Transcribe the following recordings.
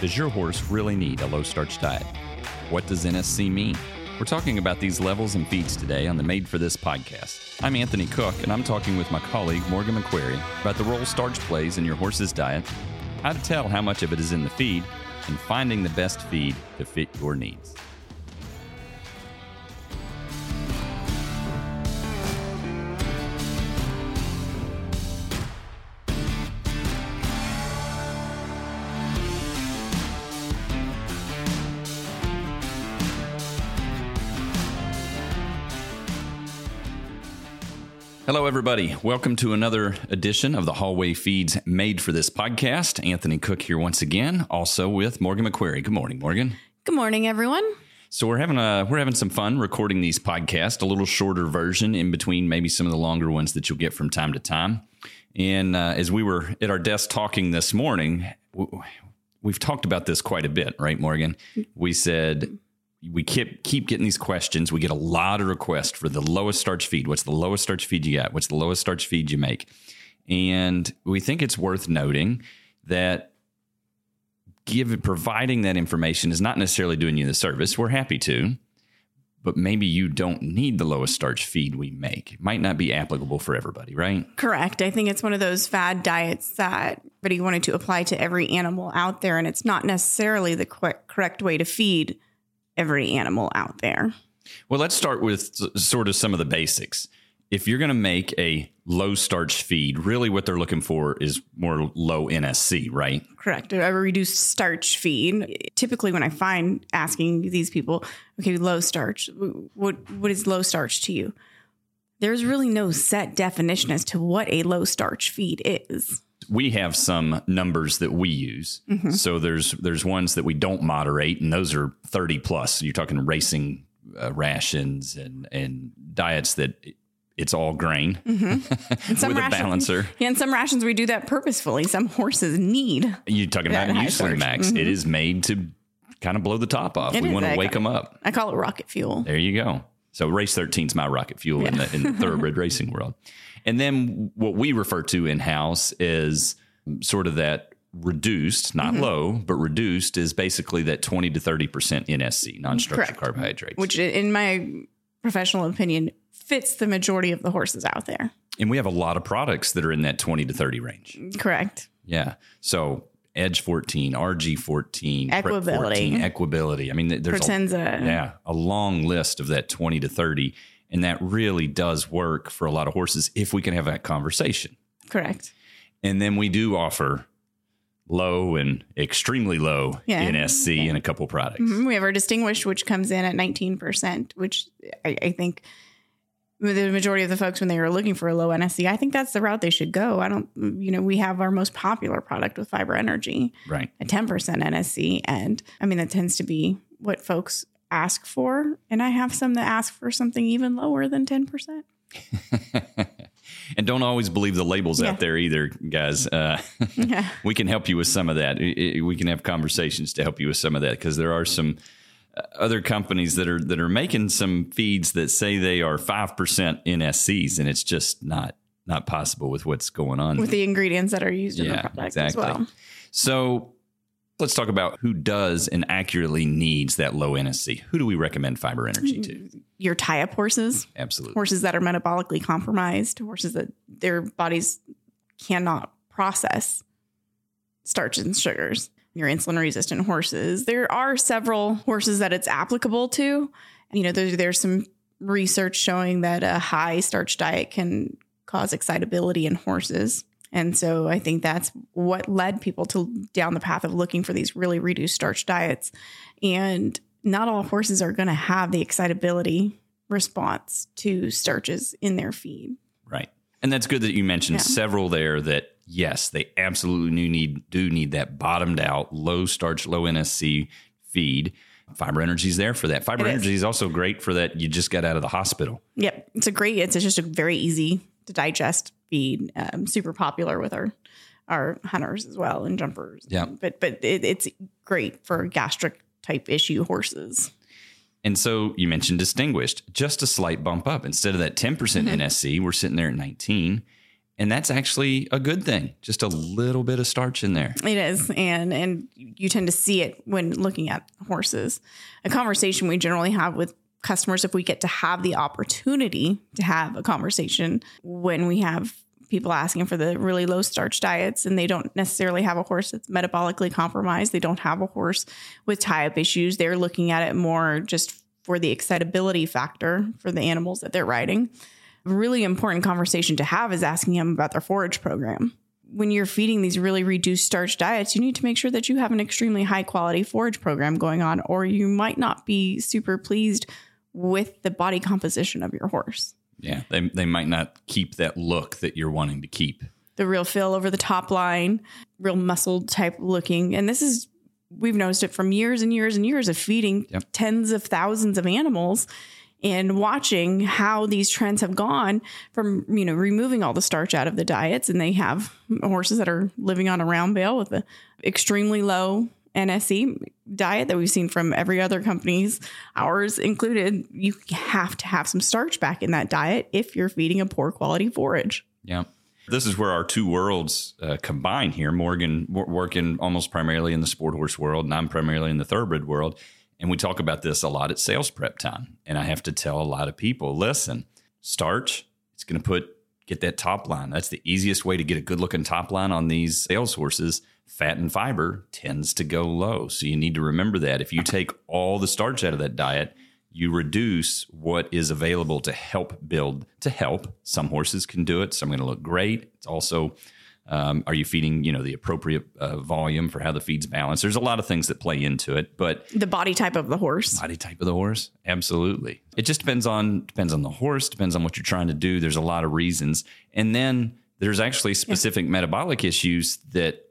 Does your horse really need a low starch diet? What does NSC mean? We're talking about these levels and feeds today on the Made for This podcast. I'm Anthony Koch, and I'm talking with my colleague Morgan McQuerry about the role starch plays in your horse's diet, how to tell how much of it is in the feed, and finding the best feed to fit your needs. Hello, everybody. Welcome to another edition of the Hallway Feeds made for this podcast. Anthony Koch here once again, also with Morgan McQuerry. Good morning, Morgan. Good morning, everyone. So we're having a we're having some fun recording these podcasts, a little shorter version in between maybe some of the longer ones that you'll get from time to time. And uh, as we were at our desk talking this morning, we've talked about this quite a bit, right, Morgan? We said we keep keep getting these questions. We get a lot of requests for the lowest starch feed. What's the lowest starch feed you got? What's the lowest starch feed you make? And we think it's worth noting that give providing that information is not necessarily doing you the service. We're happy to, but maybe you don't need the lowest starch feed we make. It might not be applicable for everybody, right? Correct. I think it's one of those fad diets that everybody wanted to apply to every animal out there, and it's not necessarily the correct way to feed every animal out there. Well, let's start with sort of some of the basics. If you're going to make a low starch feed, really what they're looking for is more low NSC, right? Correct. A reduced starch feed. Typically, when I find asking these people, okay, low starch, what what is low starch to you? There's really no set definition as to what a low starch feed is we have some numbers that we use. Mm-hmm. So there's there's ones that we don't moderate, and those are 30 plus. You're talking racing uh, rations and and diets that it's all grain mm-hmm. with rations, a balancer. Yeah, and some rations we do that purposefully. Some horses need. You're talking about Muesli Max. Mm-hmm. It is made to kind of blow the top off. It we want to wake them up. I call it rocket fuel. There you go. So race 13 is my rocket fuel yeah. in the in the thoroughbred racing world. And then what we refer to in house is sort of that reduced, not mm-hmm. low, but reduced is basically that 20 to 30% NSC, non structured carbohydrates. Which, in my professional opinion, fits the majority of the horses out there. And we have a lot of products that are in that 20 to 30 range. Correct. Yeah. So Edge 14, RG 14, Equability. 14, Equability. I mean, there's. A, yeah, a long list of that 20 to 30. And that really does work for a lot of horses if we can have that conversation. Correct. And then we do offer low and extremely low yeah. NSC yeah. in a couple products. Mm-hmm. We have our distinguished, which comes in at 19%, which I, I, think the majority of the folks, when they are looking for a low NSC, I think that's the route they should go. I don't, you know, we have our most popular product with Fiber Energy, right? At 10% NSC. And I mean, that tends to be what folks ask for. And I have some that ask for something even lower than 10%. and don't always believe the labels yeah. out there either, guys. Uh, yeah. We can help you with some of that. We can have conversations to help you with some of that because there are some other companies that are that are making some feeds that say they are five percent NSCs, and it's just not not possible with what's going on with the ingredients that are used in the product exactly. as well. So let's talk about who does and accurately needs that low NSC. Who do we recommend fiber energy to? Your tie up horses. Absolutely. Horses that are metabolically compromised, horses that their bodies cannot process starches and sugars. Your insulin resistant horses. There are several horses that it's applicable to. You know, there's, there's some research showing that a high starch diet can cause excitability in horses. And so I think that's what led people to down the path of looking for these really reduced starch diets. And not all horses are going to have the excitability response to starches in their feed. Right. And that's good that you mentioned yeah. several there that yes, they absolutely need do need that bottomed out, low starch, low NSC feed. Fiber energy is there for that. Fiber energy is. is also great for that. You just got out of the hospital. Yep, it's a great. It's just a very easy to digest feed. Um, super popular with our our hunters as well and jumpers. Yeah, but but it, it's great for gastric type issue horses. And so you mentioned distinguished, just a slight bump up. Instead of that 10% mm-hmm. NSC, we're sitting there at 19. And that's actually a good thing. Just a little bit of starch in there. It is, and and you tend to see it when looking at horses. A conversation we generally have with customers if we get to have the opportunity to have a conversation when we have people asking for the really low starch diets and they don't necessarily have a horse that's metabolically compromised. They don't have a horse with tie up issues. They're looking at it more just for the excitability factor for the animals that they're riding. Really important conversation to have is asking them about their forage program. When you're feeding these really reduced starch diets, you need to make sure that you have an extremely high quality forage program going on, or you might not be super pleased with the body composition of your horse. Yeah, they, they might not keep that look that you're wanting to keep. The real fill over the top line, real muscle type looking. And this is, we've noticed it from years and years and years of feeding Yep. tens of thousands of animals and watching how these trends have gone from, you know, removing all the starch out of the diets. And they have horses that are living on a round bale with an extremely low NSC diet that we've seen from every other company's, ours included. You have to have some starch back in that diet if you're feeding a poor quality forage. Yeah. This is where our two worlds uh, combine here. Morgan working almost primarily in the sport horse world, and I'm primarily in the thoroughbred world. And we talk about this a lot at sales prep time. And I have to tell a lot of people listen, starch, it's going to put, get that top line. That's the easiest way to get a good looking top line on these sales horses. Fat and fiber tends to go low. So you need to remember that. If you take all the starch out of that diet, you reduce what is available to help build to help some horses can do it some are going to look great it's also um, are you feeding you know the appropriate uh, volume for how the feed's balanced? There's a lot of things that play into it but The body type of the horse. body type of the horse? Absolutely. It just depends on depends on the horse depends on what you're trying to do. There's a lot of reasons. And then there's actually specific metabolic issues that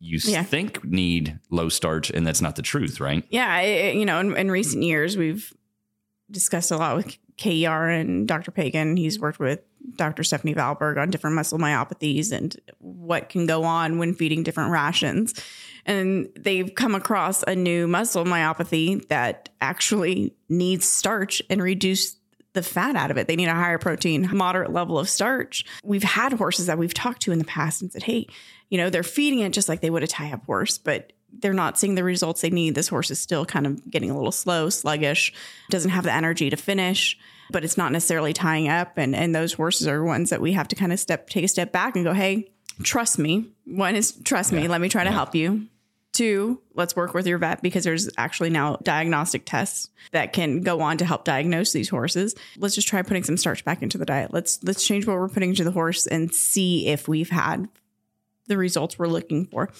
you Yeah. think need low starch and that's not the truth right? Yeah, I- you know, in, in recent years, we've discussed a lot with KER and Dr. Pagan. He's mm-hmm. worked with Dr. Stephanie Valberg on different muscle myopathies and what can go on when feeding different rations. And they've come across a new muscle myopathy that actually needs starch and reduce the fat out of it. They need a higher protein, moderate level of starch. We've had horses that we've talked to in the past and said, hey, you know, they're feeding it just like they would a tie up horse, but they're not seeing the results they need. This horse is still kind of getting a little slow, sluggish, doesn't have the energy to finish, but it's not necessarily tying up. And and those horses are ones that we have to kind of step take a step back and go, hey, trust me. One is trust me. Let me try to help you. Two, let's work with your vet because there's actually now diagnostic tests that can go on to help diagnose these horses. Let's just try putting some starch back into the diet. Let's let's change what we're putting into the horse and see if we've had the results we're looking for.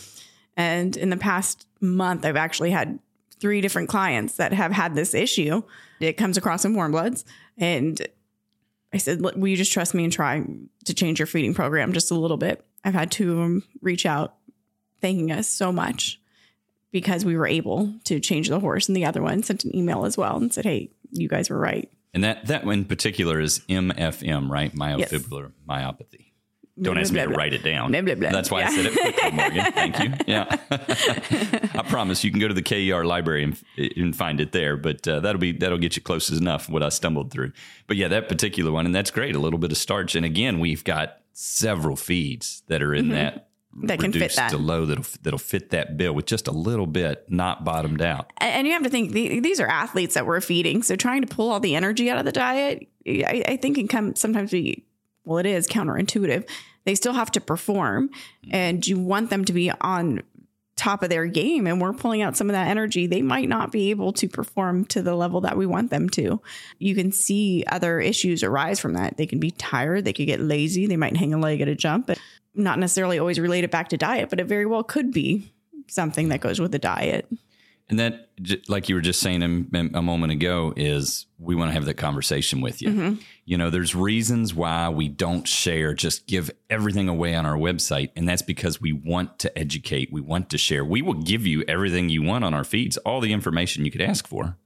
And in the past month, I've actually had three different clients that have had this issue. It comes across in warm bloods. And I said, Will you just trust me and try to change your feeding program just a little bit? I've had two of them reach out thanking us so much because we were able to change the horse. And the other one sent an email as well and said, Hey, you guys were right. And that that one in particular is MFM, right? Myofibrillar myopathy. Don't ask me to write it down. That's why I said it quickly, Morgan. Thank you. Yeah, I promise you can go to the KER library and, and find it there. But uh, that'll be that'll get you close enough. What I stumbled through. But yeah, that particular one, and that's great. A little bit of starch, and again, we've got several feeds that are in that Mm-hmm. That can fit that. to low that'll that'll fit that bill with just a little bit, not bottomed out. And, you have to think the, these are athletes that we're feeding. So trying to pull all the energy out of the diet, I, I think can come sometimes be, well, it is counterintuitive. They still have to perform and you want them to be on top of their game and we're pulling out some of that energy. They might not be able to perform to the level that we want them to. You can see other issues arise from that. They can be tired. They could get lazy. They might hang a leg at a jump, but not necessarily always related back to diet, but it very well could be something that goes with the diet. And that, like you were just saying a, a moment ago, is we want to have that conversation with you. Mm-hmm. You know, there's reasons why we don't share, just give everything away on our website. And that's because we want to educate, we want to share. We will give you everything you want on our feeds, all the information you could ask for.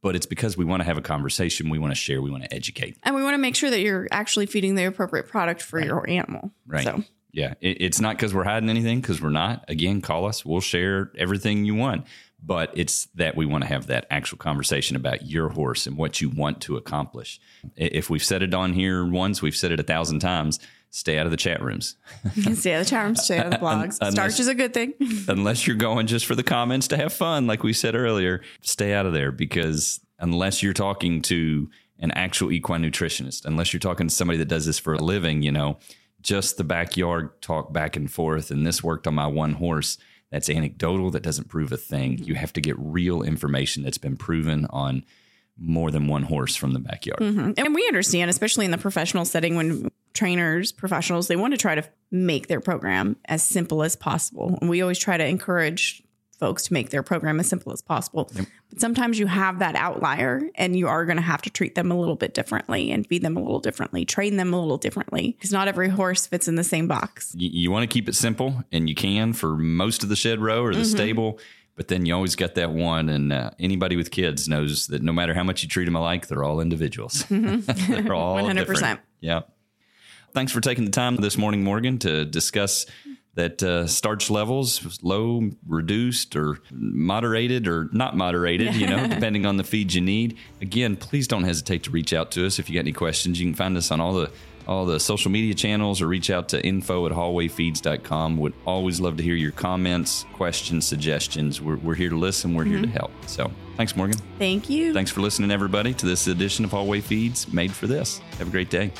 But it's because we want to have a conversation, we want to share, we want to educate. And we want to make sure that you're actually feeding the appropriate product for your animal. Right. So Yeah. It, it's not because we're hiding anything, because we're not. Again, call us. We'll share everything you want. But it's that we want to have that actual conversation about your horse and what you want to accomplish. If we've said it on here once, we've said it a thousand times. stay out of the chat rooms. stay out of the chat rooms, stay out of the blogs. Unless- Starch is a good thing. unless you're going just for the comments to have fun, like we said earlier, stay out of there because unless you're talking to an actual equine nutritionist, unless you're talking to somebody that does this for a living, you know, just the backyard talk back and forth. And this worked on my one horse. That's anecdotal. That doesn't prove a thing. Mm-hmm. You have to get real information that's been proven on more than one horse from the backyard. Mm-hmm. And we understand, especially in the professional setting, when trainers, professionals, they want to try to make their program as simple as possible. And we always try to encourage folks to make their program as simple as possible. But sometimes you have that outlier and you are going to have to treat them a little bit differently and feed them a little differently, train them a little differently because not every horse fits in the same box. you, you want to keep it simple and you can for most of the shed row or the stable but then you always got that one and uh, anybody with kids knows that no matter how much you treat them alike they're all individuals they're all 100%. different. yeah thanks for taking the time this morning morgan to discuss that uh, starch levels low reduced or moderated or not moderated you know depending on the feed you need again please don't hesitate to reach out to us if you got any questions you can find us on all the all the social media channels or reach out to info at hallwayfeeds.com. Would always love to hear your comments, questions, suggestions. We're, we're here to listen. We're here to help. So thanks, Morgan. Thank you. Thanks for listening, everybody, to this edition of Hallway Feeds made for this. Have a great day.